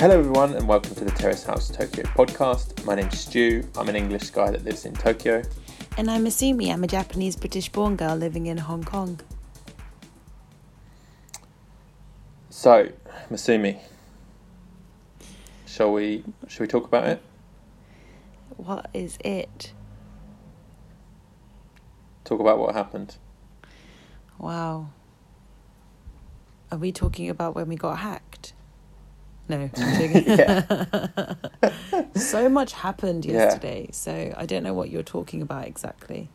Hello, everyone, and welcome to the Terrace House Tokyo podcast. My name's Stu. I'm an English guy that lives in Tokyo. And I'm Masumi. I'm a Japanese British born girl living in Hong Kong. So, Masumi, shall we shall we talk about it? What is it? Talk about what happened. Wow. Are we talking about when we got hacked? No. So much happened Yeah. yesterday, so I don't know what you're talking about exactly.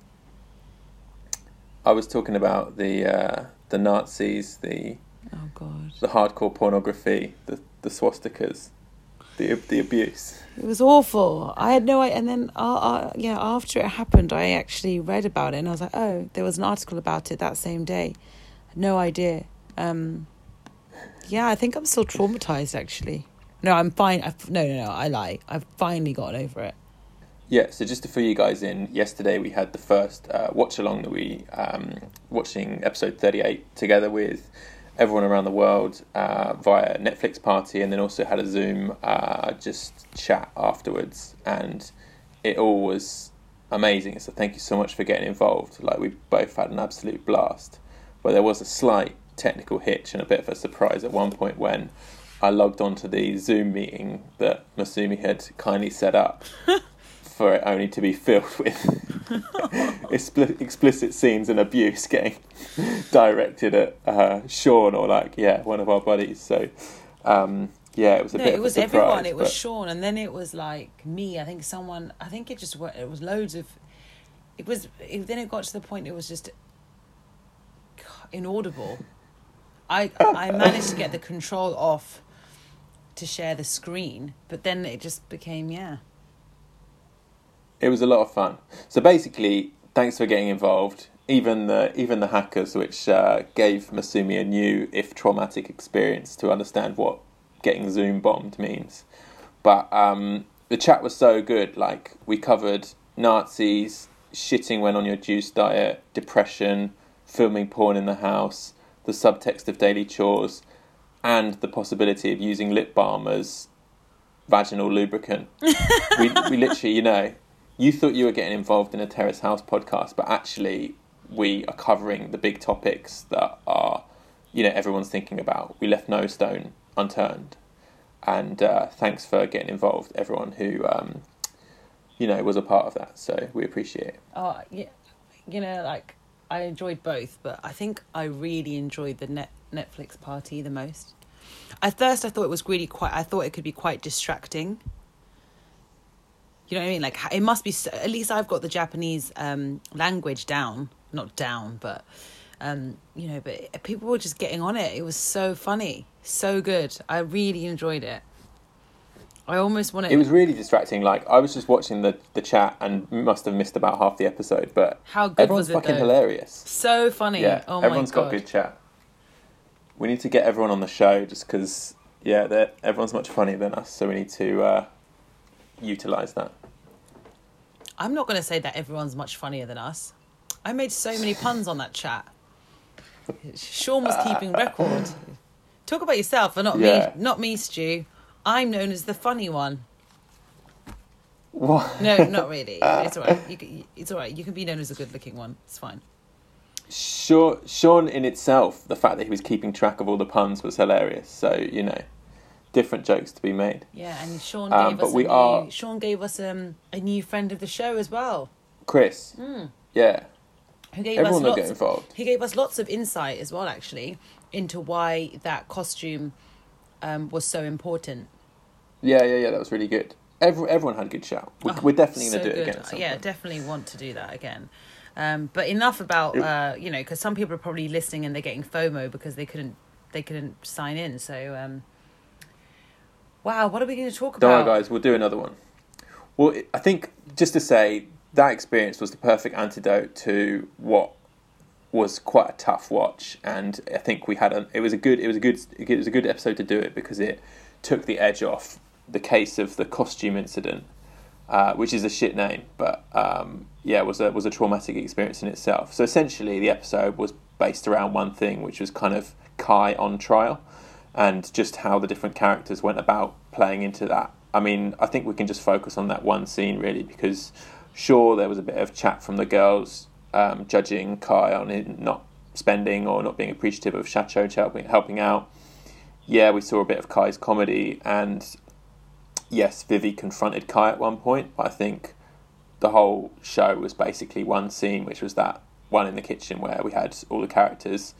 I was talking about the uh, the Nazis, the Oh God. the hardcore pornography, the the swastikas, the the abuse. It was awful. I had no idea. And then, uh, uh, yeah, after it happened, I actually read about it and I was like, oh, there was an article about it that same day. No idea. Um, yeah, I think I'm still traumatized, actually. No, I'm fine. I've, no, no, no, I lie. I've finally gotten over it. Yeah, so just to fill you guys in, yesterday we had the first uh, watch along that we um, watching episode thirty eight together with everyone around the world uh, via Netflix party, and then also had a Zoom uh, just chat afterwards, and it all was amazing. So thank you so much for getting involved. Like we both had an absolute blast, but there was a slight technical hitch and a bit of a surprise at one point when. I logged onto the Zoom meeting that Masumi had kindly set up for it only to be filled with explicit scenes and abuse getting directed at uh, Sean or like yeah one of our buddies. So um, yeah, it was a No, bit. it of was a surprise, everyone. It was but- Sean, and then it was like me. I think someone. I think it just. It was loads of. It was. It, then it got to the point. It was just inaudible. I I managed to get the control off to share the screen, but then it just became yeah. It was a lot of fun. So basically, thanks for getting involved. Even the even the hackers, which uh, gave Masumi a new, if traumatic, experience to understand what getting Zoom bombed means. But um, the chat was so good. Like we covered Nazis, shitting when on your juice diet, depression, filming porn in the house, the subtext of daily chores, and the possibility of using lip balm as vaginal lubricant. we we literally, you know, you thought you were getting involved in a terrace house podcast, but actually we are covering the big topics that are, you know, everyone's thinking about. We left no stone unturned, and uh, thanks for getting involved, everyone who, um, you know, was a part of that. So we appreciate it. Oh yeah, you know, like I enjoyed both, but I think I really enjoyed the net Netflix party the most. At first, I thought it was really quite. I thought it could be quite distracting. You know what I mean? Like it must be. At least I've got the Japanese um, language down, not down, but um, you know. But people were just getting on it. It was so funny, so good. I really enjoyed it. I almost wanted. It was really distracting. Like I was just watching the, the chat and must have missed about half the episode, but How good everyone's was it, fucking though? hilarious. so funny. Yeah, oh my everyone's got good chat. We need to get everyone on the show just because, yeah, they're- everyone's much funnier than us, so we need to uh, utilize that. I'm not going to say that everyone's much funnier than us. I made so many puns on that chat. Sean was keeping record. Talk about yourself, and not Yeah. me. Not me, Stu. I'm known as the funny one. What? No, not really. It's all right. You can, it's all right. You can be known as a good-looking one. It's fine. Sean, Sean, in itself, the fact that he was keeping track of all the puns was hilarious. So you know, different jokes to be made. Yeah, and Sean Um, gave but us we a new, are- Sean gave us um, a new friend of the show as well. Chris, Hmm. yeah, Who gave everyone us lots get involved. He gave us lots of insight as well, actually, into why that costume um, was so important. Yeah, yeah, yeah. That was really good. Every, everyone had a good shout. We, Oh, we're definitely going to do it good. again. Yeah, definitely want to do that again. Um, but enough about uh, you know because some people are probably listening and they're getting FOMO because they couldn't they couldn't sign in. So um, wow, what are we going to talk Don't about? worry, guys. We'll do another one. Well, I think just to say that experience was the perfect antidote to what was quite a tough watch, and I think we had a. It was a good. It was a good. It was a good episode to do it because it took the edge off the case of the costume incident, uh, which is a shit name, but um, yeah, was a was a traumatic experience in itself. So essentially, the episode was based around one thing, which was kind of Kai on trial, and just how the different characters went about playing into that. I mean, I think we can just focus on that one scene really because sure there was a bit of chat from the girls um, judging Kai on it not spending or not being appreciative of Shacho helping helping out. Yeah, we saw a bit of Kai's comedy and yes, Vivi confronted Kai at one point, but I think the whole show was basically one scene, which was that one in the kitchen where we had all the characters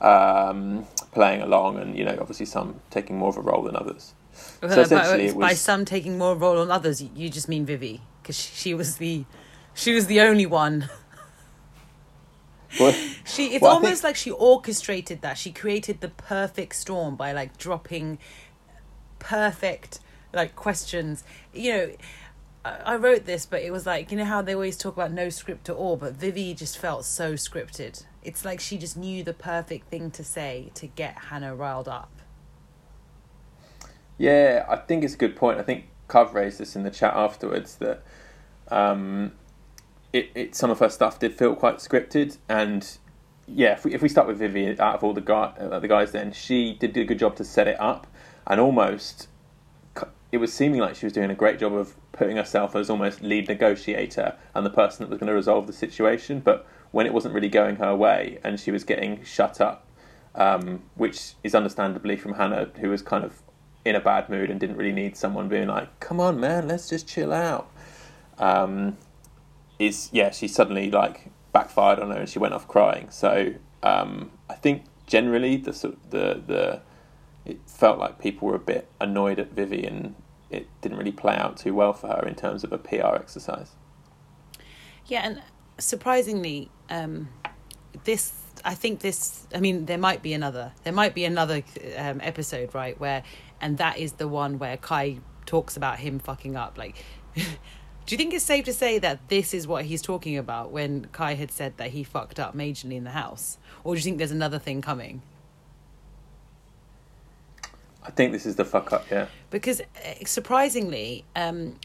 um, playing along, and you know, obviously some taking more of a role than others. so essentially, by, was... by some taking more role than others, you just mean Vivi because she was the she was the only one. she it's well, almost think... like she orchestrated that. She created the perfect storm by like dropping perfect like questions. You know, I wrote this, but it was like you know how they always talk about no script at all, but Vivi just felt so scripted. It's like she just knew the perfect thing to say to get Hannah riled up. Yeah, I think it's a good point. I think Cov raised this in the chat afterwards that um, it, it some of her stuff did feel quite scripted, and yeah, if we, if we start with Vivi out of all the guy uh, the guys, then she did do a good job to set it up, and almost it was seeming like she was doing a great job of putting herself as almost lead negotiator and the person that was going to resolve the situation. But when it wasn't really going her way and she was getting shut up, um, which is understandably from Hannah, who was kind of in a bad mood and didn't really need someone being like, "Come on, man, let's just chill out." Um, is yeah, she suddenly like backfired on her and she went off crying. So um, I think generally the the the it felt like people were a bit annoyed at Vivian it didn't really play out too well for her in terms of a PR exercise. Yeah, and surprisingly, um, this I think this. I mean, there might be another. There might be another um, episode, right? Where, and that is the one where Kai talks about him fucking up. Like, do you think it's safe to say that this is what he's talking about when Kai had said that he fucked up majorly in the house, or do you think there's another thing coming? I think this is the fuck up, yeah. Because uh, surprisingly, um,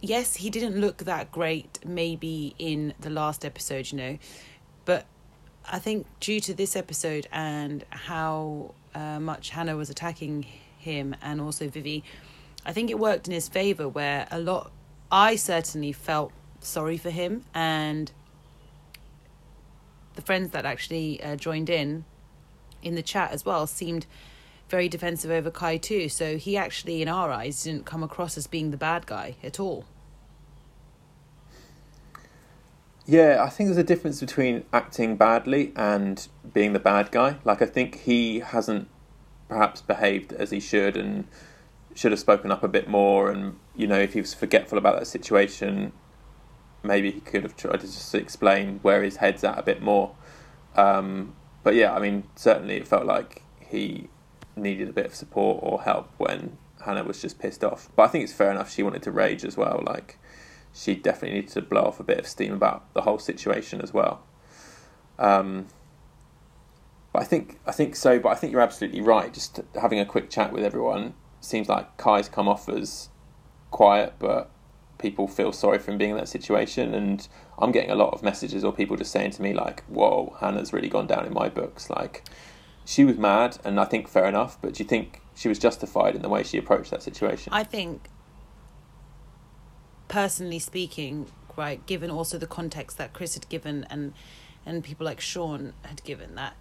yes, he didn't look that great maybe in the last episode, you know, but I think due to this episode and how uh, much Hannah was attacking him and also Vivi, I think it worked in his favor where a lot, I certainly felt sorry for him and the friends that actually uh, joined in in the chat as well seemed very defensive over Kai too. So he actually, in our eyes, didn't come across as being the bad guy at all. Yeah, I think there's a difference between acting badly and being the bad guy. Like, I think he hasn't perhaps behaved as he should and should have spoken up a bit more. And, you know, if he was forgetful about that situation, maybe he could have tried to just explain where his head's at a bit more. Um, but yeah, I mean, certainly it felt like he needed a bit of support or help when Hannah was just pissed off. But I think it's fair enough. She wanted to rage as well. Like she definitely needed to blow off a bit of steam about the whole situation as well. Um, but I think I think so. But I think you're absolutely right. Just having a quick chat with everyone seems like Kai's come off as quiet, but people feel sorry for him being in that situation. And I'm getting a lot of messages or people just saying to me like, "Whoa, Hannah's really gone down in my books." Like she was mad, and I think fair enough. But do you think she was justified in the way she approached that situation? I think, personally speaking, right, given also the context that Chris had given and and people like Sean had given, that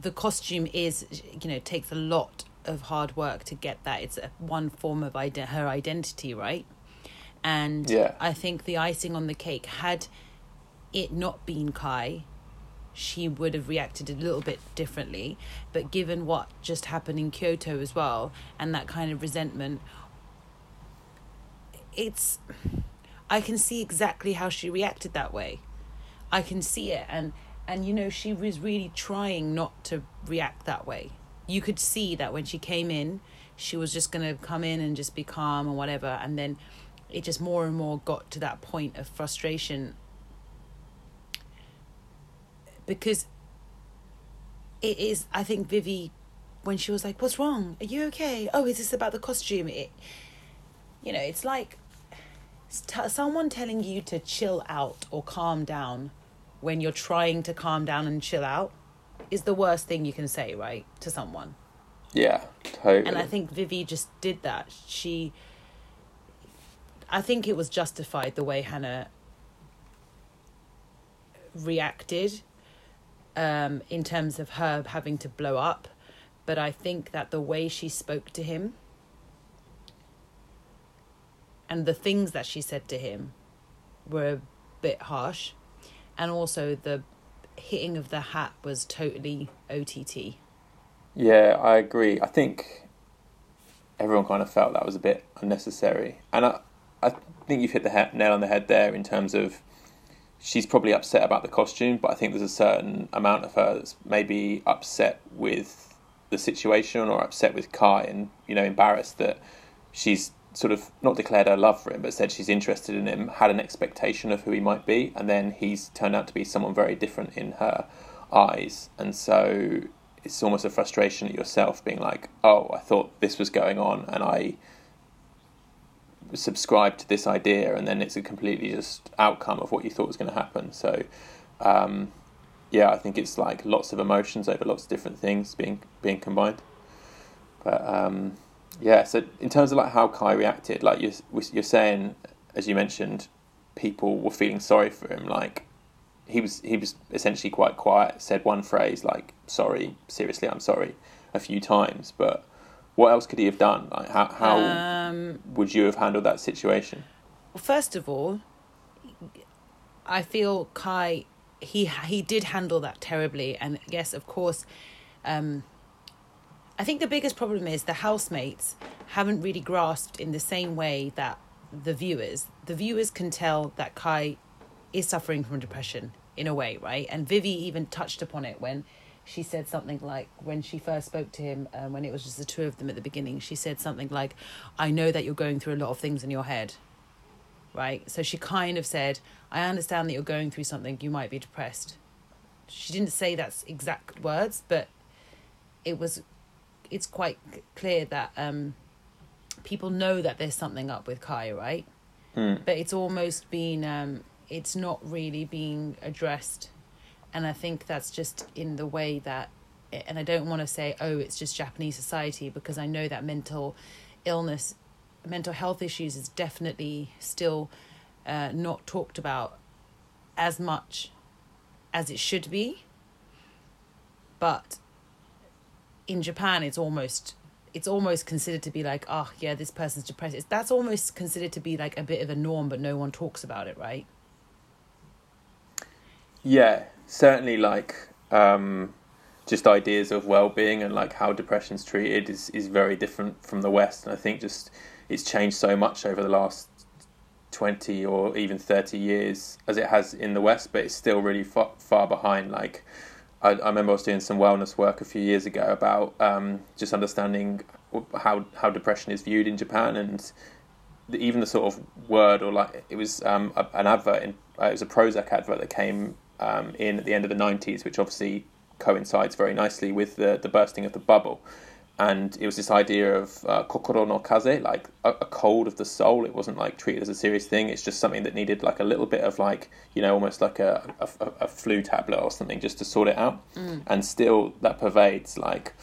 the costume is, you know, takes a lot of hard work to get that. It's a, one form of ide- her identity, right? And yeah. I think the icing on the cake had it not been Kai she would have reacted a little bit differently. But given what just happened in Kyoto as well, and that kind of resentment, it's. I can see exactly how she reacted that way. I can see it, and and you know she was really trying not to react that way. You could see that when she came in, she was just gonna come in and just be calm and whatever, and then it just more and more got to that point of frustration because it is i think vivi when she was like what's wrong are you okay oh is this about the costume it you know it's like t- someone telling you to chill out or calm down when you're trying to calm down and chill out is the worst thing you can say right to someone Yeah, totally. And I think Vivi just did that. She, I think it was justified the way Hannah reacted um, in terms of her having to blow up. But I think that the way she spoke to him and the things that she said to him were a bit harsh. And also the hitting of the hat was totally OTT. Yeah, I agree. I think everyone kind of felt that was a bit unnecessary, and I, I think you've hit the nail on the head there in terms of she's probably upset about the costume, but I think there's a certain amount of her that's maybe upset with the situation or upset with Kai, and you know embarrassed that she's sort of not declared her love for him, but said she's interested in him, had an expectation of who he might be, and then he's turned out to be someone very different in her eyes, and so it's almost a frustration at yourself being like, oh, I thought this was going on and I subscribed to this idea and then it's a completely just outcome of what you thought was going to happen. So, um, yeah, I think it's like lots of emotions over lots of different things being being combined. But um, yeah, so in terms of like how Kai reacted, like you're you're saying, as you mentioned, people were feeling sorry for him. Like he was he was essentially quite quiet. Said one phrase like "sorry," seriously, I'm sorry, a few times. But what else could he have done? Like how how Um, would you have handled that situation? Well, first of all, I feel Kai he he did handle that terribly, and yes, of course, um, I think the biggest problem is the housemates haven't really grasped in the same way that the viewers. The viewers can tell that Kai is suffering from depression in a way, right? And Vivi even touched upon it when she said something like when she first spoke to him um, when it was just the two of them at the beginning she said something like i know that you're going through a lot of things in your head right? So she kind of said i understand that you're going through something you might be depressed. She didn't say that's exact words but it was it's quite clear that um people know that there's something up with kai right? Hmm. but it's almost been um it's not really being addressed and i think that's just in the way that and i don't want to say oh it's just japanese society because i know that mental illness mental health issues is definitely still uh, not talked about as much as it should be. But in japan it's almost it's almost considered to be like oh yeah this person's depressed. It's, that's almost considered to be like a bit of a norm but no one talks about it right? Yeah, certainly like um, just ideas of well-being and like how depression's treated is, is very different from the West, and I think just it's changed so much over the last twenty or even thirty years as it has in the West, but it's still really far, far behind. Like I, I remember I was doing some wellness work a few years ago about um, just understanding how how depression is viewed in Japan and even the sort of word or like it was um, an advert in uh, it was a Prozac advert that came um, in at the end of the nineties, which obviously coincides very nicely with the the bursting of the bubble. And it was this idea of uh, kokoro no kaze, like a, a cold of the soul. It wasn't like treated as a serious thing. It's just something that needed like a little bit of like you know almost like a a, a flu tablet or something just to sort it out. And still that pervades like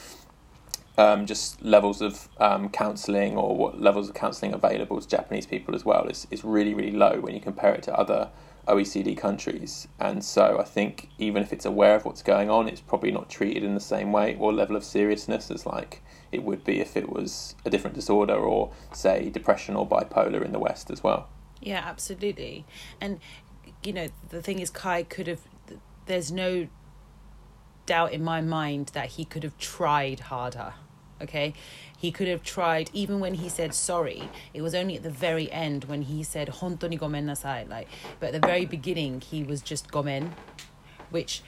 um, just levels of um, counselling or what levels of counselling available to Japanese people as well is, is really, really low when you compare it to other OECD countries. And so I think even if it's aware of what's going on, it's probably not treated in the same way or level of seriousness as like it would be if it was a different disorder or say depression or bipolar in the West as well. Yeah, absolutely. And you know, the thing is Kai could have there's no doubt in my mind that he could have tried harder. Okay? He could have tried even when he said sorry. It was only at the very end when he said hontoni gomen nasai like but at the very beginning he was just gomen which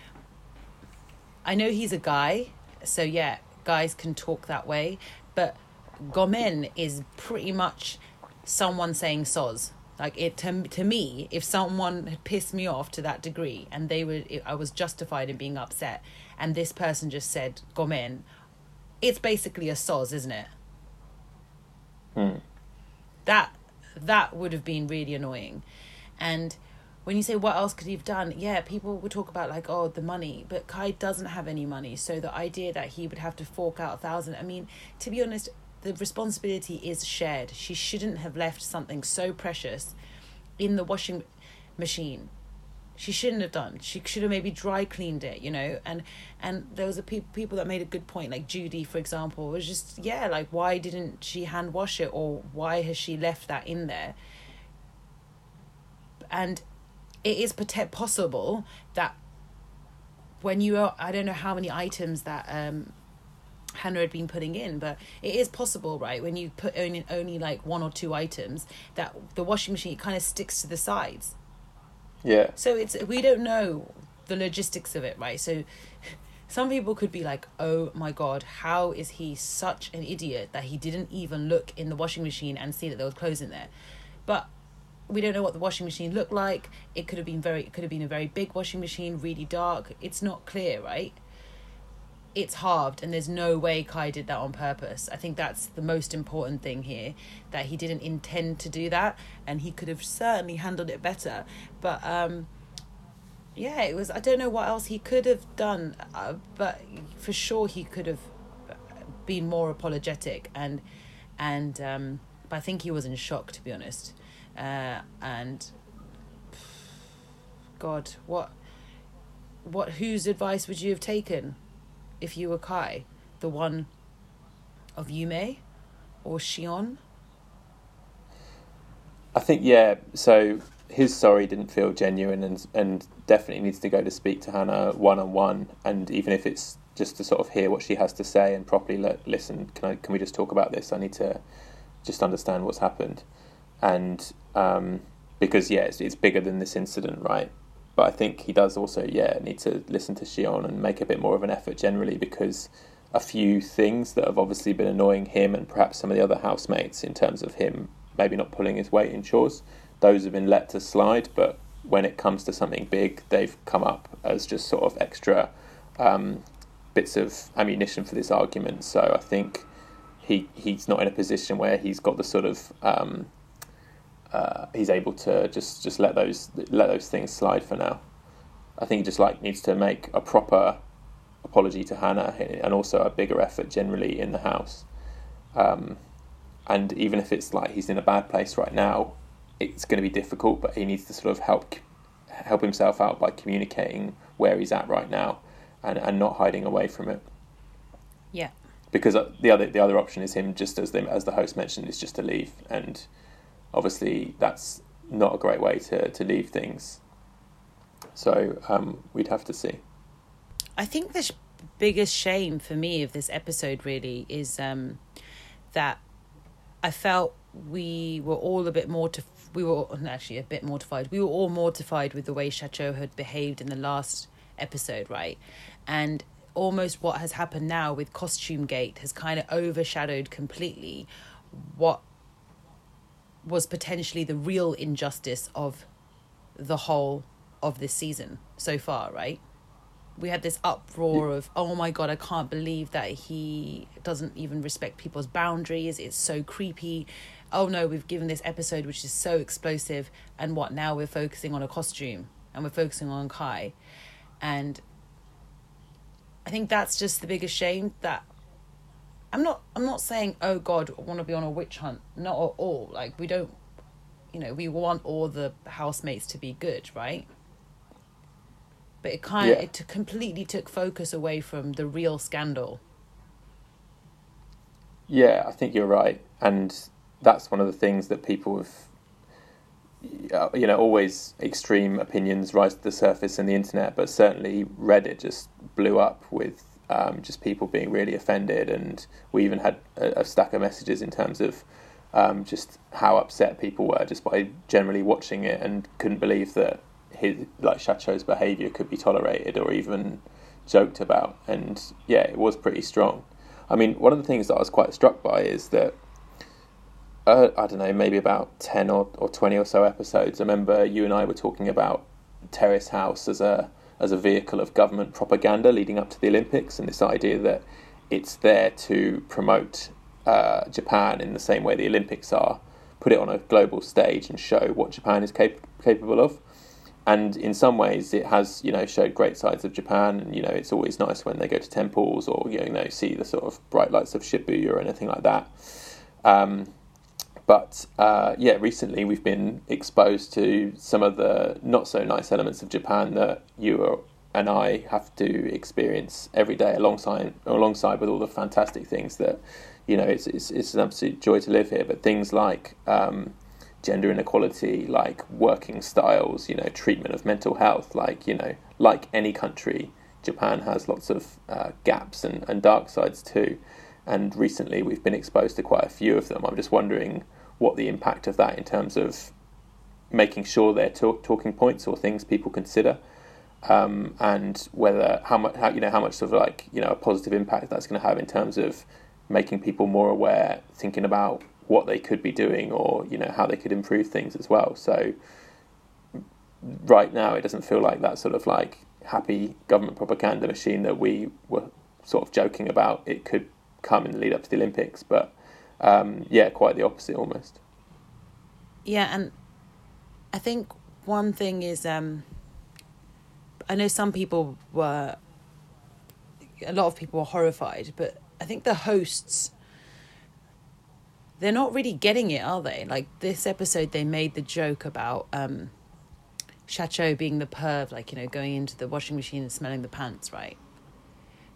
I know he's a guy, so yeah, guys can talk that way, but gomen is pretty much someone saying soz. Like it to, to me, if someone had pissed me off to that degree and they were I was justified in being upset and this person just said gomen, it's basically a soz, isn't it? Hmm. That that would have been really annoying. And when you say what else could he have done, yeah, people would talk about like, oh, the money, but Kai doesn't have any money. So the idea that he would have to fork out a thousand, I mean, to be honest, the responsibility is shared. She shouldn't have left something so precious in the washing machine. She shouldn't have done. She should have maybe dry cleaned it, you know. And and there was a pe- people that made a good point, like Judy, for example, was just yeah, like why didn't she hand wash it, or why has she left that in there? And it is possible that when you are, I don't know how many items that um, Hannah had been putting in, but it is possible, right? When you put only only like one or two items, that the washing machine kind of sticks to the sides. Yeah. So it's we don't know the logistics of it, right? So some people could be like, "Oh my god, how is he such an idiot that he didn't even look in the washing machine and see that there was clothes in there?" But we don't know what the washing machine looked like. It could have been very it could have been a very big washing machine, really dark. It's not clear, right? It's halved and there's no way Kai did that on purpose. I think that's the most important thing here that he didn't intend to do that and he could have certainly handled it better. But um yeah, it was I don't know what else he could have done, uh, but for sure he could have been more apologetic and and um but I think he was in shock to be honest uh, and God, what, what, whose advice would you have taken if you were Kai? The one of Yume or Shion? I think yeah. So his sorry didn't feel genuine, and and definitely needs to go to speak to Hannah one on one, and even if it's just to sort of hear what she has to say and properly le- listen. Can I? Can we just talk about this? I need to just understand what's happened and um, because yeah, it's, it's bigger than this incident, right? But I think he does also yeah need to listen to Shion and make a bit more of an effort generally because a few things that have obviously been annoying him and perhaps some of the other housemates in terms of him maybe not pulling his weight in chores, those have been let to slide. But when it comes to something big, they've come up as just sort of extra um, bits of ammunition for this argument. So I think he he's not in a position where he's got the sort of um, uh, he's able to just just let those let those things slide for now. I think he just like needs to make a proper apology to Hannah and also a bigger effort generally in the house. Um, and even if it's like he's in a bad place right now, it's going to be difficult. But he needs to sort of help help himself out by communicating where he's at right now, and, and not hiding away from it. Yeah. Because uh, the other the other option is him just as the as the host mentioned is just to leave and obviously that's not a great way to, to leave things. So um, we'd have to see. I think the sh- biggest shame for me of this episode really is um, that I felt we were all a bit to we were actually a bit mortified. We were all mortified with the way Shacho had behaved in the last episode, right? And almost what has happened now with Costume Gate has kind of overshadowed completely what was potentially the real injustice of the whole of this season so far, right? We had this uproar of, oh my god, I can't believe that he doesn't even respect people's boundaries. It's so creepy. Oh no, we've given this episode which is so explosive, and what now we're focusing on a costume and we're focusing on Kai. And I think that's just the biggest shame that I'm not I'm not saying oh god I want to be on a witch hunt. Not at all. Like we don't you know we want all the housemates to be good right? But it kind of yeah. it completely took focus away from the real scandal. Yeah I think you're right. And that's one of the things that people have you know always extreme opinions rise to the surface in the internet but certainly Reddit just blew up with um, just people being really offended, and we even had a, a stack of messages in terms of um, just how upset people were just by generally watching it and couldn't believe that his like Shacho's behaviour could be tolerated or even joked about, and yeah, it was pretty strong. I mean, one of the things that I was quite struck by is that uh, I don't know, maybe about ten or, or twenty or so episodes. I remember you and I were talking about Terrace House as a as a vehicle of government propaganda leading up to the Olympics, and this idea that it's there to promote uh, Japan in the same way the Olympics are, put it on a global stage and show what Japan is cap- capable of. and in some ways it has you know showed great sides of Japan and you know it's always nice when they go to temples or you know see the sort of bright lights of Shibuya or anything like that um, but uh, yeah recently we've been exposed to some of the not so nice elements of Japan that you and I have to experience every day alongside alongside with all the fantastic things that you know it's it's, it's an absolute joy to live here but things like um, gender inequality, like working styles, you know, treatment of mental health, like, you know, like any country, Japan has lots of uh, gaps and, and dark sides too. And recently we've been exposed to quite a few of them. I'm just wondering what the impact of that in terms of making sure they're talk, talking points or things people consider. Um, and whether how much how, you know how much sort of like you know a positive impact that's going to have in terms of making people more aware, thinking about what they could be doing or you know how they could improve things as well. So right now it doesn't feel like that sort of like happy government propaganda machine that we were sort of joking about it could come in the lead up to the Olympics, but um, yeah, quite the opposite almost. Yeah, and I think one thing is um, I know some people were a lot of people were horrified, but I think the hosts they're not really getting it, are they? Like this episode, they made the joke about um, Shacho being the perv, like you know, going into the washing machine and smelling the pants, right?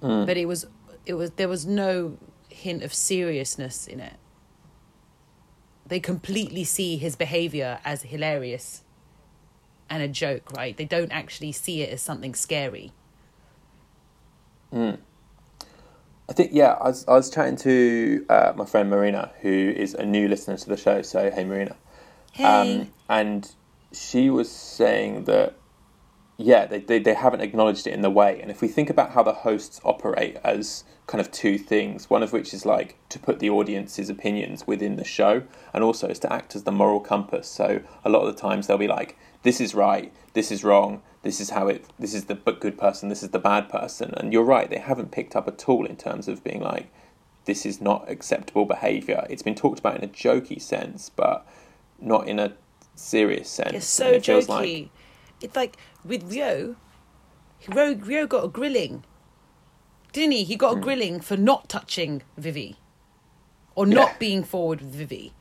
Mm. But it was, it was there was no hint of seriousness in it. They completely see his behavior as hilarious and a joke, right? They don't actually see it as something scary. Mm. I think yeah, I was I was chatting to uh, my friend Marina, who is a new listener to the show. So hey, Marina. Hey. Um, and she was saying that yeah, they, they they haven't acknowledged it in the way. And if we think about how the hosts operate as kind of two things, one of which is like to put the audience's opinions within the show, and also is to act as the moral compass. So a lot of the times they'll be like, "This is right, this is wrong." this is how it this is the good person this is the bad person and you're right they haven't picked up at all in terms of being like this is not acceptable behavior it's been talked about in a jokey sense but not in a serious sense it's so jokey like... it's like with Rio, Ryo, Ryo got a grilling didn't he he got a mm. grilling for not touching Vivi or not yeah. being forward with Vivi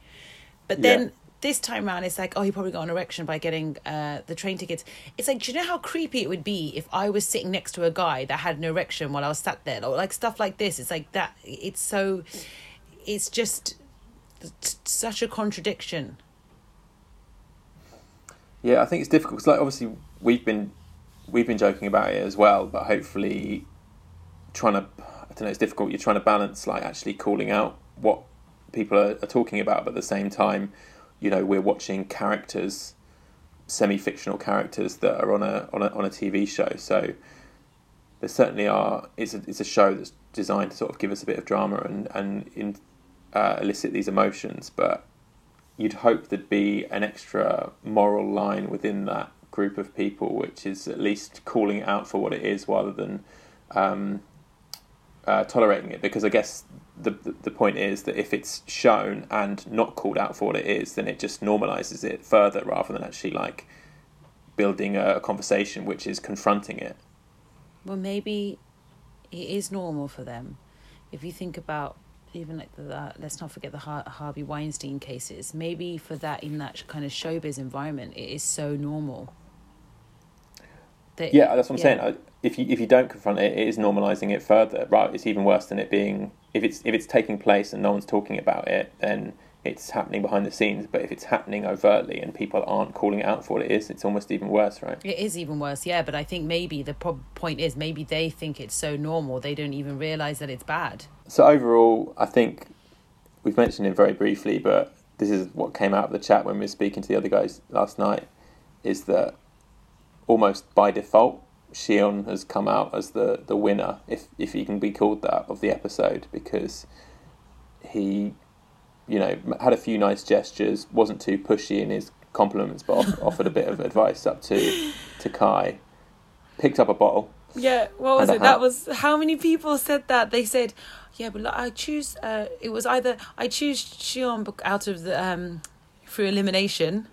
but then yeah this time around, it's like, oh, he probably got an erection by getting uh, the train tickets. It's like, do you know how creepy it would be if I was sitting next to a guy that had an erection while I was sat there, or like stuff like this? It's like that. It's so. It's just such a contradiction. Yeah, I think it's difficult because, like, obviously, we've been we've been joking about it as well, but hopefully, trying to I don't know, it's difficult. You're trying to balance like actually calling out what people are, are talking about, but at the same time you know we're watching characters, semi-fictional characters that are on a on a on a TV show. So there certainly are. It's a it's a show that's designed to sort of give us a bit of drama and and in, uh, elicit these emotions, but you'd hope there'd be an extra moral line within that group of people, which is at least calling it out for what it is, rather than um, uh, tolerating it. Because I guess the, the point is that if it's shown and not called out for what it is, then it just normalizes it further rather than actually like building a, a conversation which is confronting it. Well, maybe it is normal for them. If you think about even like the, uh, let's not forget the Har- Harvey Weinstein cases. Maybe for that in that kind of showbiz environment, it is so normal. That, yeah, that's what I'm yeah. saying. If you if you don't confront it, it is normalizing it further. Right? It's even worse than it being if it's if it's taking place and no one's talking about it, then it's happening behind the scenes. But if it's happening overtly and people aren't calling it out for what it is, it's almost even worse, right? It is even worse, yeah. But I think maybe the point is maybe they think it's so normal they don't even realize that it's bad. So overall, I think we've mentioned it very briefly, but this is what came out of the chat when we were speaking to the other guys last night. Is that almost by default Shion has come out as the, the winner, if if he can be called that, of the episode because he, you know, had a few nice gestures, wasn't too pushy in his compliments, but offered a bit of advice up to to Kai, picked up a bottle. Yeah, what was it? That was how many people said that? They said, "Yeah, but I choose." Uh, it was either I choose Shion out of the um, through elimination,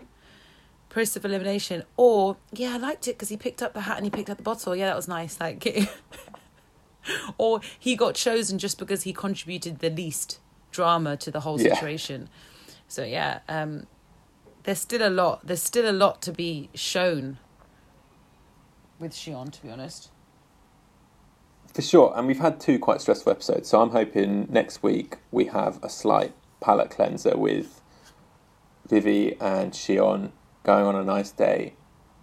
process of elimination. Or yeah, I liked it because he picked up the hat and he picked up the bottle. Yeah, that was nice. Like, or he got chosen just because he contributed the least drama to the whole Yeah. situation. So yeah, um, there's still a lot. There's still a lot to be shown with Shion, to be honest. For sure, and we've had two quite stressful episodes, so I'm hoping next week we have a slight palate cleanser with Vivi and Shion going on a nice day.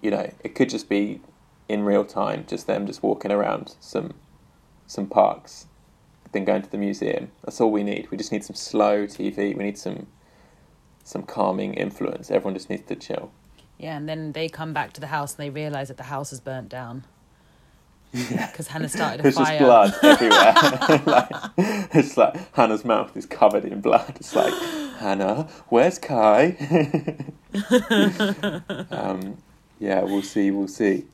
You know, it could just be in real time, just them just walking around some some parks, then going to the museum. That's all we need. We just need some slow TV. We need some some calming influence. Everyone just needs to chill. Yeah, and then they come back to the house and they realize that the house is burnt down. Because Hannah started a There's fire. just blood everywhere. like, it's like Hannah's mouth is covered in blood. It's like, Hannah, where's Kai? um, yeah, we'll see, we'll see.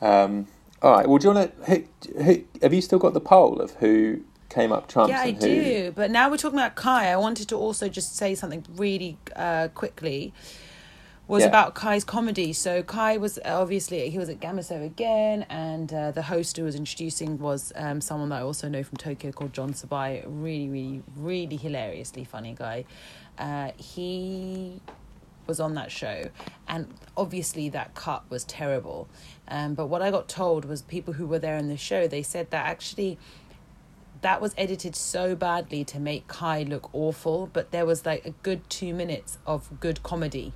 Um, all right, well, do you want to. Have you still got the poll of who came up trumps Yeah, I who. do. But now we're talking about Kai. I wanted to also just say something really uh, quickly. Was Yeah. about Kai's comedy. So Kai was obviously he was at Gamiso again, and uh, the host who was introducing was um, someone that I also know from Tokyo called John Sabai. Really, really, really hilariously funny guy. Uh, he was on that show, and obviously that cut was terrible. Um, but what I got told was people who were there in the show they said that actually that was edited so badly to make Kai look awful, but there was like a good two minutes of good comedy.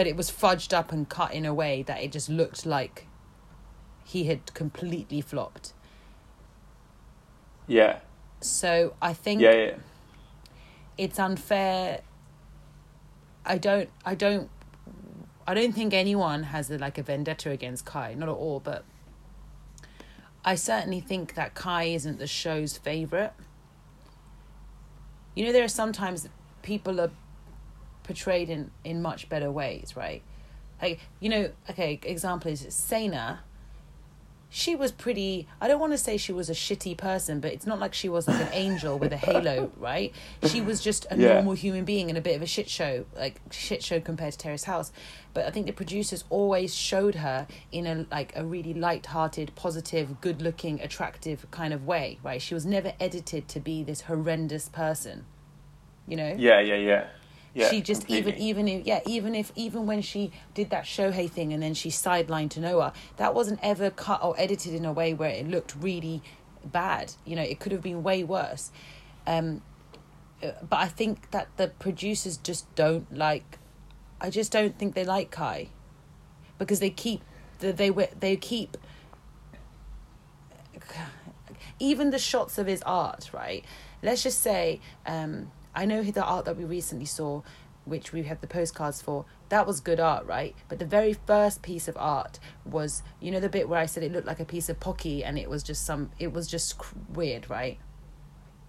But it was fudged up and cut in a way that it just looked like he had completely flopped. Yeah, So I think yeah, yeah. it's unfair. I don't, I don't, I don't think anyone has a, like a vendetta against Kai, not at all. But I certainly think that Kai isn't the show's favorite. You know, there are sometimes people are portrayed in in much better ways, right? Like you know, okay, example is Sana. She was pretty. I don't want to say she was a shitty person, but it's not like she was like an angel with a halo, right? She was just a Yeah. normal human being in a bit of a shit show, like shit show compared to Terrace House. But I think the producers always showed her in a like a really light-hearted, positive, good-looking, attractive kind of way, right? She was never edited to be this horrendous person, you know Yeah, yeah, yeah. Yeah, she just even completely. even if yeah even if even when she did that Shohei thing and then she sidelined to Noah that wasn't ever cut or edited in a way where it looked really bad you know it could have been way worse um uh, but I think that the producers just don't like I just don't think they like Kai because they keep they they, they keep even the shots of his art, right? Let's just say, um, I know the art that we recently saw, which we had the postcards for, that was good art, right? But the very first piece of art was, you know, the bit where I said it looked like a piece of pocky and it was just some, it was just weird, right?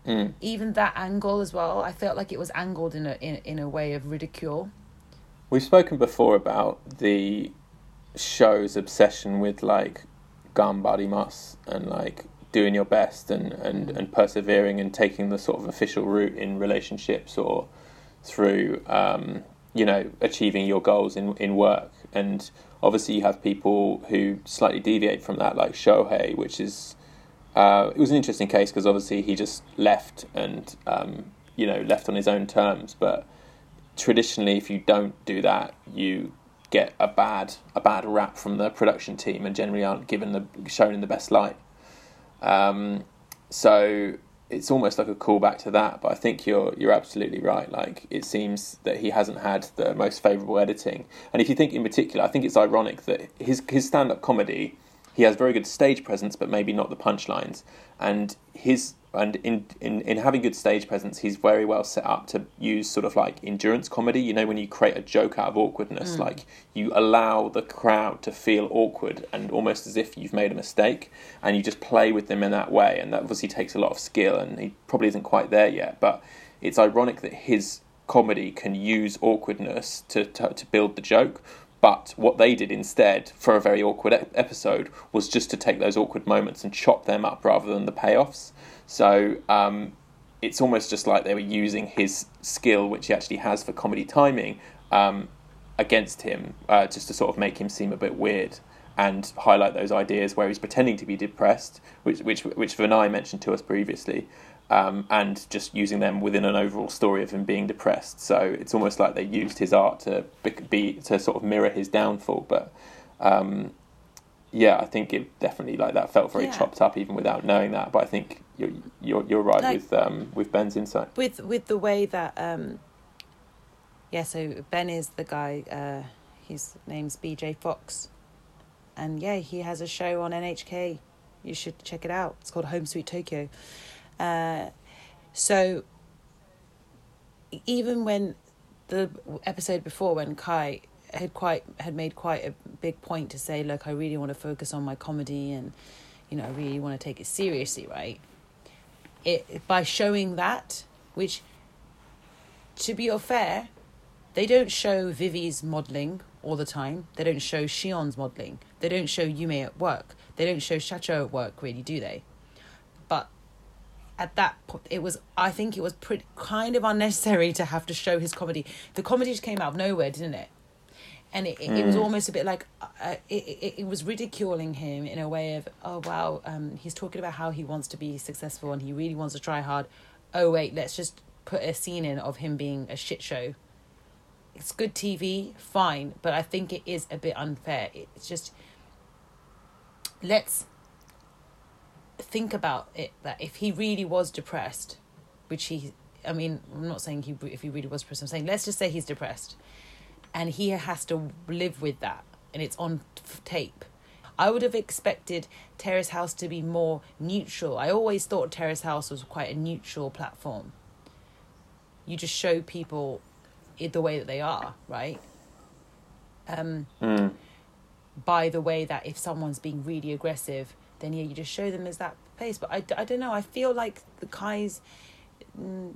Mm. Even that angle as well, I felt like it was angled in a in, in a way of ridicule. We've spoken before about the show's obsession with like gambarimas and like doing your best and, and, and persevering and taking the sort of official route in relationships or through um, you know achieving your goals in, in work. And obviously you have people who slightly deviate from that like Shohei which is uh, it was an interesting case because obviously he just left and um, you know left on his own terms. But traditionally if you don't do that you get a bad a bad rap from the production team and generally aren't given the shown in the best light um, so it's almost like a callback to that but I think you're you're absolutely right. Like it seems that he hasn't had the most favorable editing. And if you think in particular I think it's ironic that his his stand-up comedy he has very good stage presence but maybe not the punchlines and his and in, in in having good stage presence he's very well set up to use sort of like endurance comedy. You know when you create a joke out of awkwardness mm. like you allow the crowd to feel awkward and almost as if you've made a mistake and you just play with them in that way. And that obviously takes a lot of skill and he probably isn't quite there yet. But it's ironic that his comedy can use awkwardness to, to, to build the joke but what they did instead for a very awkward ep- episode was just to take those awkward moments and chop them up rather than the payoffs. So um, it's almost just like they were using his skill, which he actually has for comedy timing, um, against him, uh, just to sort of make him seem a bit weird and highlight those ideas where he's pretending to be depressed, which which which Vinay mentioned to us previously, um, and just using them within an overall story of him being depressed. So it's almost like they used his art to be to sort of mirror his downfall. But um, yeah, I think it definitely like that felt very yeah. chopped up even without knowing that. But I think you're you're, you're right like, with um, with Ben's insight with with the way that um, yeah. So Ben is the guy. Uh, his name's BJ Fox and yeah, he has a show on NHK. You should check it out. It's called Home Sweet Tokyo. Uh, so even when the episode before, when Kai had quite had made quite a big point to say, look, I really want to focus on my comedy and you know, I really want to take it seriously, right? It by showing that, which to be fair, they don't show Vivi's modelling all the time. They don't show Shion's modelling. They don't show Yume at work. They don't show Shacho at work, really, do they? But at that point, it was, I think it was pretty, kind of unnecessary to have to show his comedy. The comedy just came out of nowhere, didn't it? And it, mm. it was mm. almost a bit like, uh, it, it, it was ridiculing him in a way of, oh, wow, um, he's talking about how he wants to be successful and he really wants to try hard. Oh, wait, let's just put a scene in of him being a shit show it's good TV, fine, but I think it is a bit unfair. It's just let's think about it that if he really was depressed, which he, I mean, I'm not saying he if he really was depressed. I'm saying let's just say he's depressed, and he has to live with that, and it's on tape. I would have expected Terrace House to be more neutral. I always thought Terrace House was quite a neutral platform. You just show people the way that they are, right? Um, mm. By the way that if someone's being really aggressive, then yeah, you just show them as that place. But I, I don't know. I feel like the Kais, mm,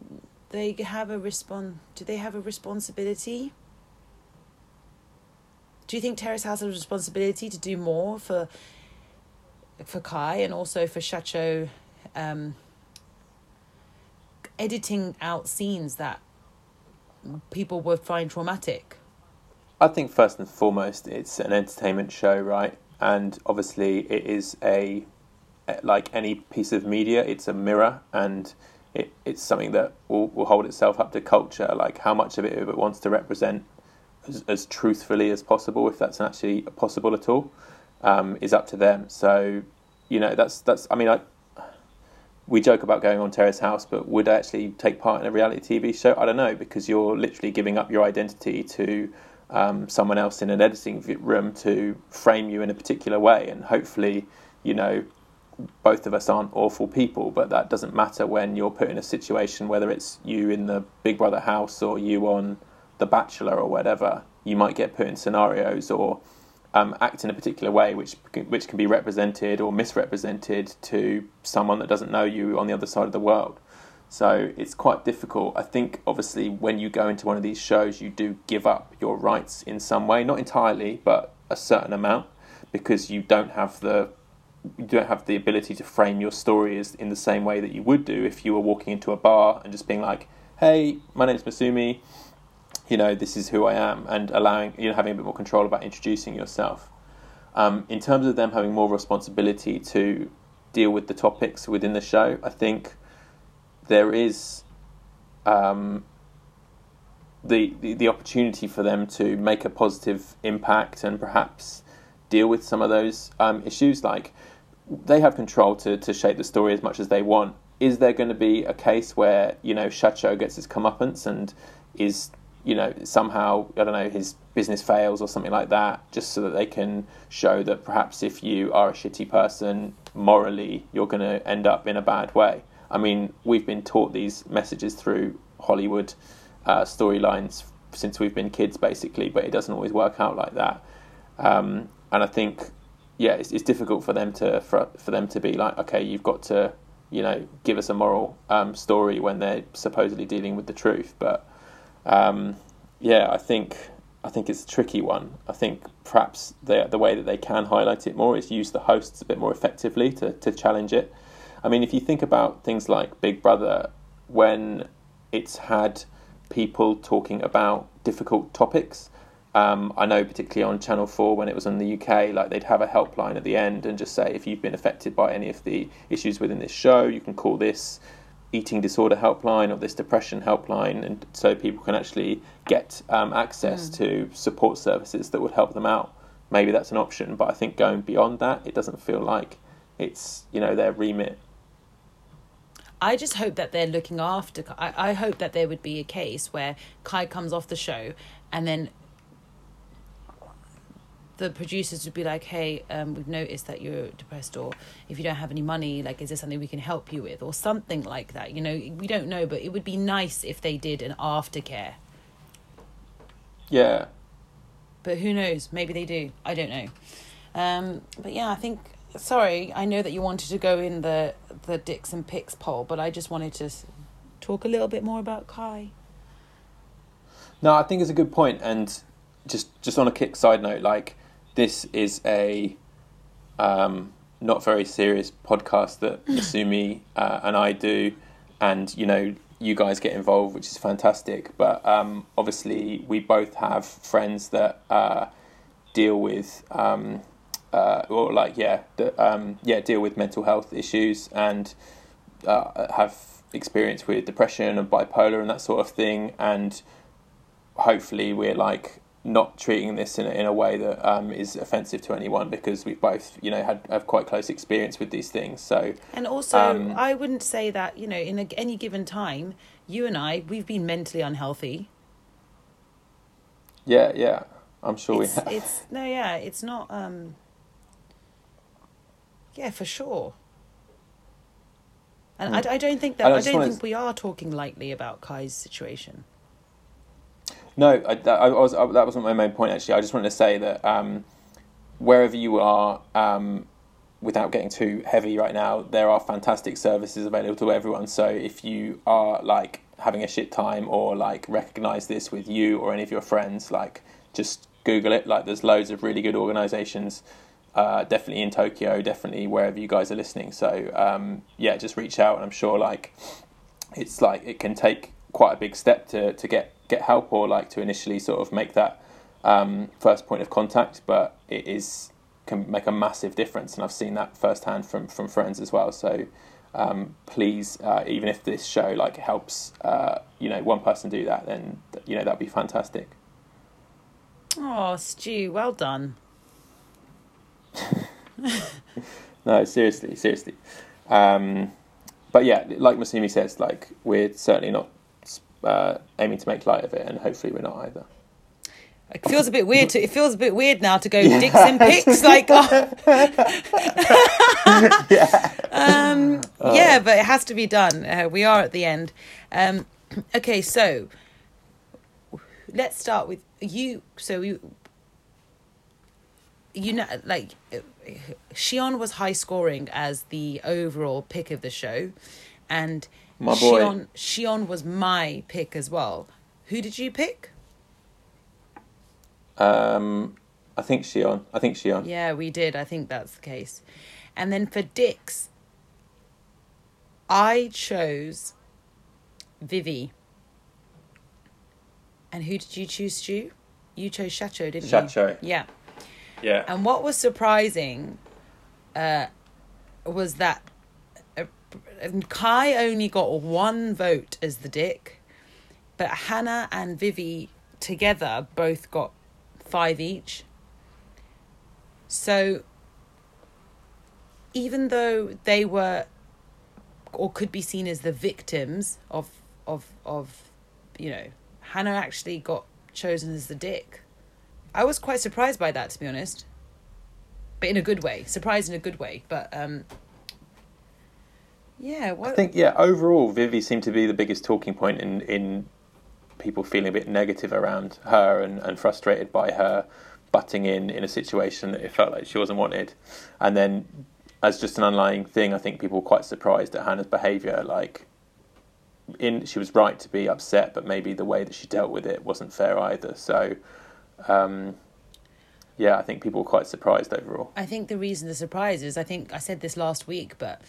they have a respond. Do they have a responsibility? Do you think Terrace has a responsibility to do more for for Kai and also for Shacho um, editing out scenes that people would find traumatic? I think first and foremost, it's an entertainment show, right? And obviously, it is a like any piece of media, it's a mirror, and it, it's something that will, will hold itself up to culture. Like how much of it it wants to represent as, as truthfully as possible, if that's actually possible at all, um, is up to them. So, you know, that's that's. I mean, I we joke about going on Terrace House, but would I actually take part in a reality TV show? I don't know because you're literally giving up your identity to um, someone else in an editing room to frame you in a particular way, and hopefully, you know, both of us aren't awful people, but that doesn't matter when you're put in a situation, whether it's you in the Big Brother house or you on The Bachelor or whatever. You might get put in scenarios or um, act in a particular way, which which can be represented or misrepresented to someone that doesn't know you on the other side of the world. So it's quite difficult. I think obviously when you go into one of these shows, you do give up your rights in some way, not entirely, but a certain amount, because you don't have the you don't have the ability to frame your stories in the same way that you would do if you were walking into a bar and just being like, "Hey, my name's Masumi you know, this is who I am, and allowing, you know, having a bit more control about introducing yourself. Um, in terms of them having more responsibility to deal with the topics within the show, I think there is um, the, the, the opportunity for them to make a positive impact and perhaps deal with some of those um, issues. Like they have control to, to shape the story as much as they want. Is there going to be a case where you know Shacho gets his comeuppance and is you know, somehow, I don't know, his business fails or something like that, just so that they can show that perhaps if you are a shitty person, morally, you're going to end up in a bad way. I mean, we've been taught these messages through Hollywood uh, storylines since we've been kids, basically, but it doesn't always work out like that. Um, and I think, yeah, it's, it's, difficult for them to for, for them to be like, okay, you've got to, you know, give us a moral um, story when they're supposedly dealing with the truth, but um, yeah, I think I think it's a tricky one. I think perhaps the the way that they can highlight it more is use the hosts a bit more effectively to to challenge it. I mean, if you think about things like Big Brother, when it's had people talking about difficult topics, Um, I know particularly on Channel Four when it was in the UK, like they'd have a helpline at the end and just say if you've been affected by any of the issues within this show, you can call this eating disorder helpline or this depression helpline, and so people can actually get um, access Mm. to support services that would help them out. Maybe that's an option, but I think going beyond that, it doesn't feel like it's you know their remit. I just hope that they're looking after. I, I hope that there would be a case where Kai comes off the show and then the producers would be like, hey, um, we've noticed that you're depressed, or if you don't have any money, like, is there something we can help you with, or something like that. You know, we don't know, but it would be nice if they did an aftercare. Yeah, But who knows? Maybe they do. I don't know. Um, but yeah, I think. Sorry, I know that you wanted to go in the the Dicks and Picks poll, but I just wanted to talk a little bit more about Kai. No, I think it's a good point, and just just on a kick side note, like this is a um, not very serious podcast that Masumi uh, and I do, and you know you guys get involved, which is fantastic. But um, obviously, we both have friends that uh, deal with. Um, uh, or like yeah, the, um, yeah, deal with mental health issues and uh, have experience with depression and bipolar and that sort of thing, and hopefully we're like not treating this in a, in a way that um, is offensive to anyone because we've both you know had have quite close experience with these things. So And also, Um, I wouldn't say that you know, in a, any given time, you and I, we've been mentally unhealthy. yeah, yeah, I'm sure we have. it's no, yeah, it's not. um Yeah, for sure. And I, I don't think that. I I don't think we are talking lightly about Kai's situation. No, I, that, I was I, that wasn't my main point actually. I just wanted to say that um, wherever you are, um, without getting too heavy right now, there are fantastic services available to everyone. So if you are like having a shit time or like recognize this with you or any of your friends, like just Google it. Like there's loads of really good organizations. Uh, definitely in Tokyo, definitely wherever you guys are listening. So um, yeah, just reach out, and I'm sure like it's like it can take quite a big step to, to get get help or like to initially sort of make that um, first point of contact, but it is can make a massive difference, and I've seen that firsthand from from friends as well. So um, please, uh, even if this show like helps, uh, you know, one person do that, then you know that'd be fantastic. Oh, Stu, well done. No, seriously, seriously. Um, but yeah, like Masumi says, like we're certainly not uh, aiming to make light of it, and hopefully we're not either. It feels a bit weird to. It feels a bit weird now to go dicks and picks. Like, oh. yeah. um, yeah, but it has to be done. Uh, we are at the end. Um, okay, so let's start with you. So you, you know, like Shion was high scoring as the overall pick of the show, and My boy. Shion, Shion was my pick as well. Who did you pick? Um, I think Shion. I think Shion. Yeah, we did. I think that's the case. And then for Dix, I chose Vivi. And who did you choose, Stu? You chose Shacho, didn't you? Shacho. Yeah. Yeah. And what was surprising uh, was that uh, Kai only got one vote as the dick, but Hana and Vivi together both got five each. So even though they were or could be seen as the victims of of of you know, Hana actually got chosen as the dick. I was quite surprised by that, to be honest. But in a good way. Surprised in a good way. But um yeah, what I think yeah. Overall, Vivi seemed to be the biggest talking point in in people feeling a bit negative around her and, and frustrated by her butting in in a situation that it felt like she wasn't wanted, and then as just an underlying thing, I think people were quite surprised at Hana's behaviour. Like, in she was right to be upset, but maybe the way that she dealt with it wasn't fair either. So, um, yeah, I think people were quite surprised overall. I think the reason the surprise is I think I said this last week, but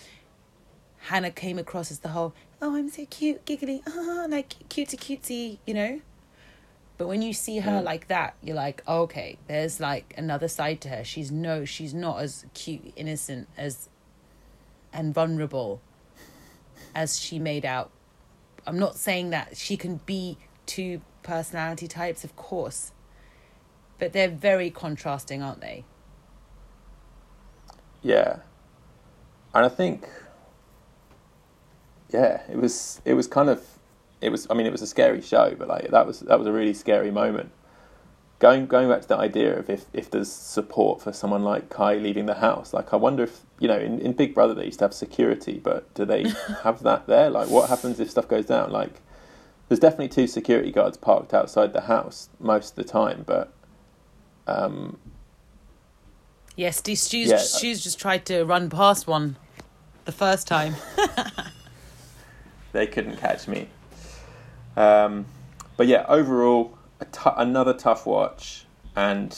Hana came across as the whole, oh, I'm so cute, giggly, ah, like cutesy cutesy, you know? But when you see her Mm. like that, you're like, oh, okay, there's like another side to her. She's no, she's not as cute, innocent as, and vulnerable, as she made out. I'm not saying that she can be two personality types, of course, but they're very contrasting, aren't they? Yeah, and I think, yeah, it was it was kind of it was. I mean, it was a scary show, but like that was that was a really scary moment. Going going back to the idea of if if there's support for someone like Kai leaving the house, like I wonder if you know in, in Big Brother they used to have security, but do they have that there? Like, what happens if stuff goes down? Like, there's definitely two security guards parked outside the house most of the time, but um, Yes, Stu's, Yeah, I- just tried to run past one the first time. they couldn't catch me. Um, but yeah, overall, a another tough watch, and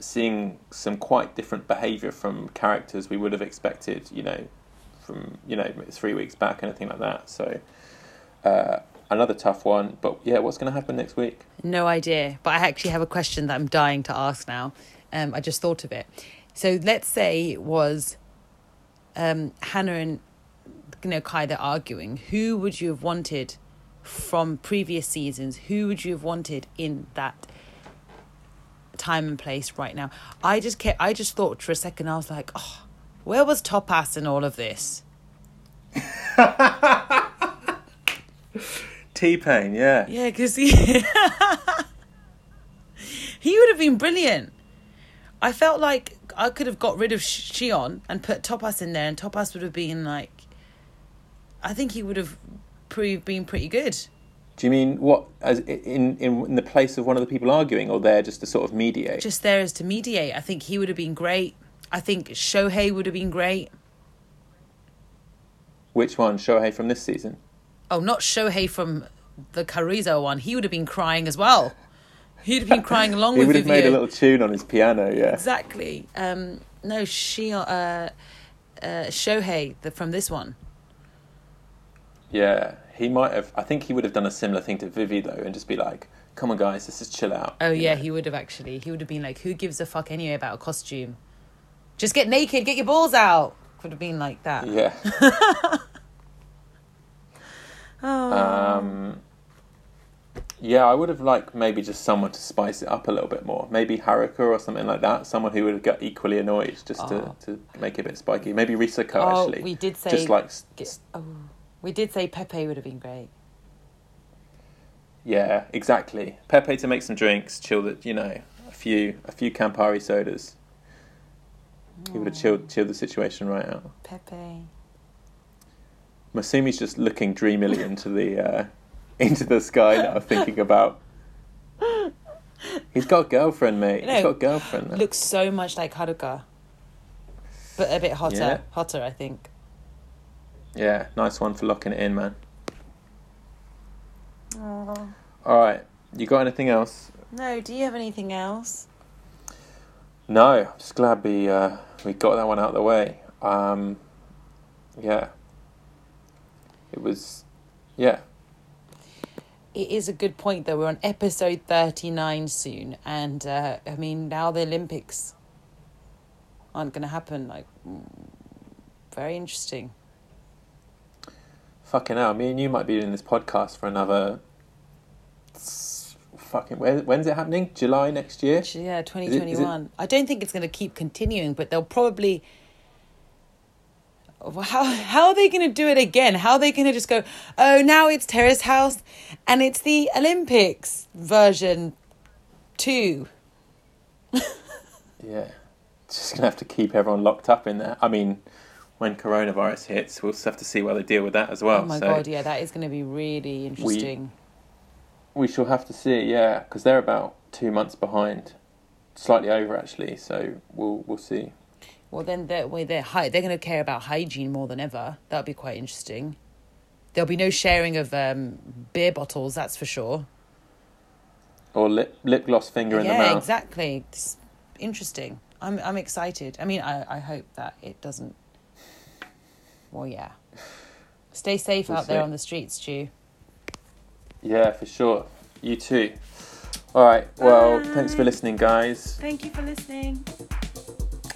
seeing some quite different behaviour from characters we would have expected, you know, from you know three weeks back, anything like that. So uh, another tough one. But yeah, what's going to happen next week? No idea, but I actually have a question that I'm dying to ask now. Um, I just thought of it. So let's say it was um, Hana and you know Kai they're arguing. Who would you have wanted from previous seasons? Who would you have wanted in that time and place right now? I just kept. I just thought for a second. I was like, oh, where was Topass in all of this? T Pain, yeah. Yeah, because he he would have been brilliant. I felt like I could have got rid of Sh- Shion and put Topas in there, and Topas would have been like. I think he would have proved been pretty good. Do you mean what as in, in in the place of one of the people arguing, or there just to sort of mediate? Just there as to mediate. I think he would have been great. I think Shohei would have been great. Which one, Shohei from this season? Oh, not Shohei from the Karuizawa one. He would have been crying as well. He'd have been crying along He with He would have made a little tune on his piano, yeah. Exactly. Um, no, she, uh, uh, Shohei the, from this one. Yeah, he might have. I think he would have done a similar thing to Vivi though, and just be like, "Come on, guys, let's just chill out." Oh yeah, know? he would have actually. He would have been like, "Who gives a fuck anyway about a costume? Just get naked, get your balls out." Would have been like that. Yeah. Oh. Um, yeah, I would have liked maybe just someone to spice it up a little bit more. Maybe Haruka or something like that. Someone who would get equally annoyed just Oh. to, to make it a bit spiky. Maybe Risako Oh, actually. we did say just like oh, we did say Pepe would have been great. yeah, exactly. Pepe to make some drinks, chill the you know a few a few Campari sodas. He would have chilled chilled the situation right out. Pepe. Masumi's just looking dreamily into the uh, into the sky now, thinking about. He's got a girlfriend, mate. You know, He's got a girlfriend. now. Looks so much like Haruka, but a bit hotter. Yeah. Hotter, I think. Yeah, nice one for locking it in, man. All right, you got anything else? No, do you have anything else? No, I'm just glad we uh, we got that one out of the way. Um, yeah, it was, yeah, It is a good point though. We're on episode 39 soon. And uh, I mean, now the Olympics aren't going to happen. Like, very interesting. fucking hell. Me and you might be doing this podcast for another. Fucking when, when's it happening? July next year. Yeah, is it- 2021. I don't think it's going to keep continuing, but they'll probably. How, how are they going to do it again? How are they going to just go, oh, now it's Terrace House and it's the Olympics version two? Yeah, just gonna have to keep everyone locked up in there. I mean, when coronavirus hits, we'll have to see how they deal with that as well. oh my so God, yeah, that is going to be really interesting. we shall have to see. Yeah, because they're about two months behind, slightly over actually. So we'll we'll see. Well, then they're, well, they're, hy- they're going to care about hygiene more than ever. That'll be quite interesting. There'll be no sharing of um, beer bottles, that's for sure. Or lip lip gloss finger in the mouth. yeah, exactly. It's interesting. I'm I'm excited. I mean, I, I hope that it doesn't. Well, yeah. Stay safe We'll out there on the streets, Stu. Yeah, for sure. You too. All right. Well, Bye. thanks for listening, guys, Thank you for listening.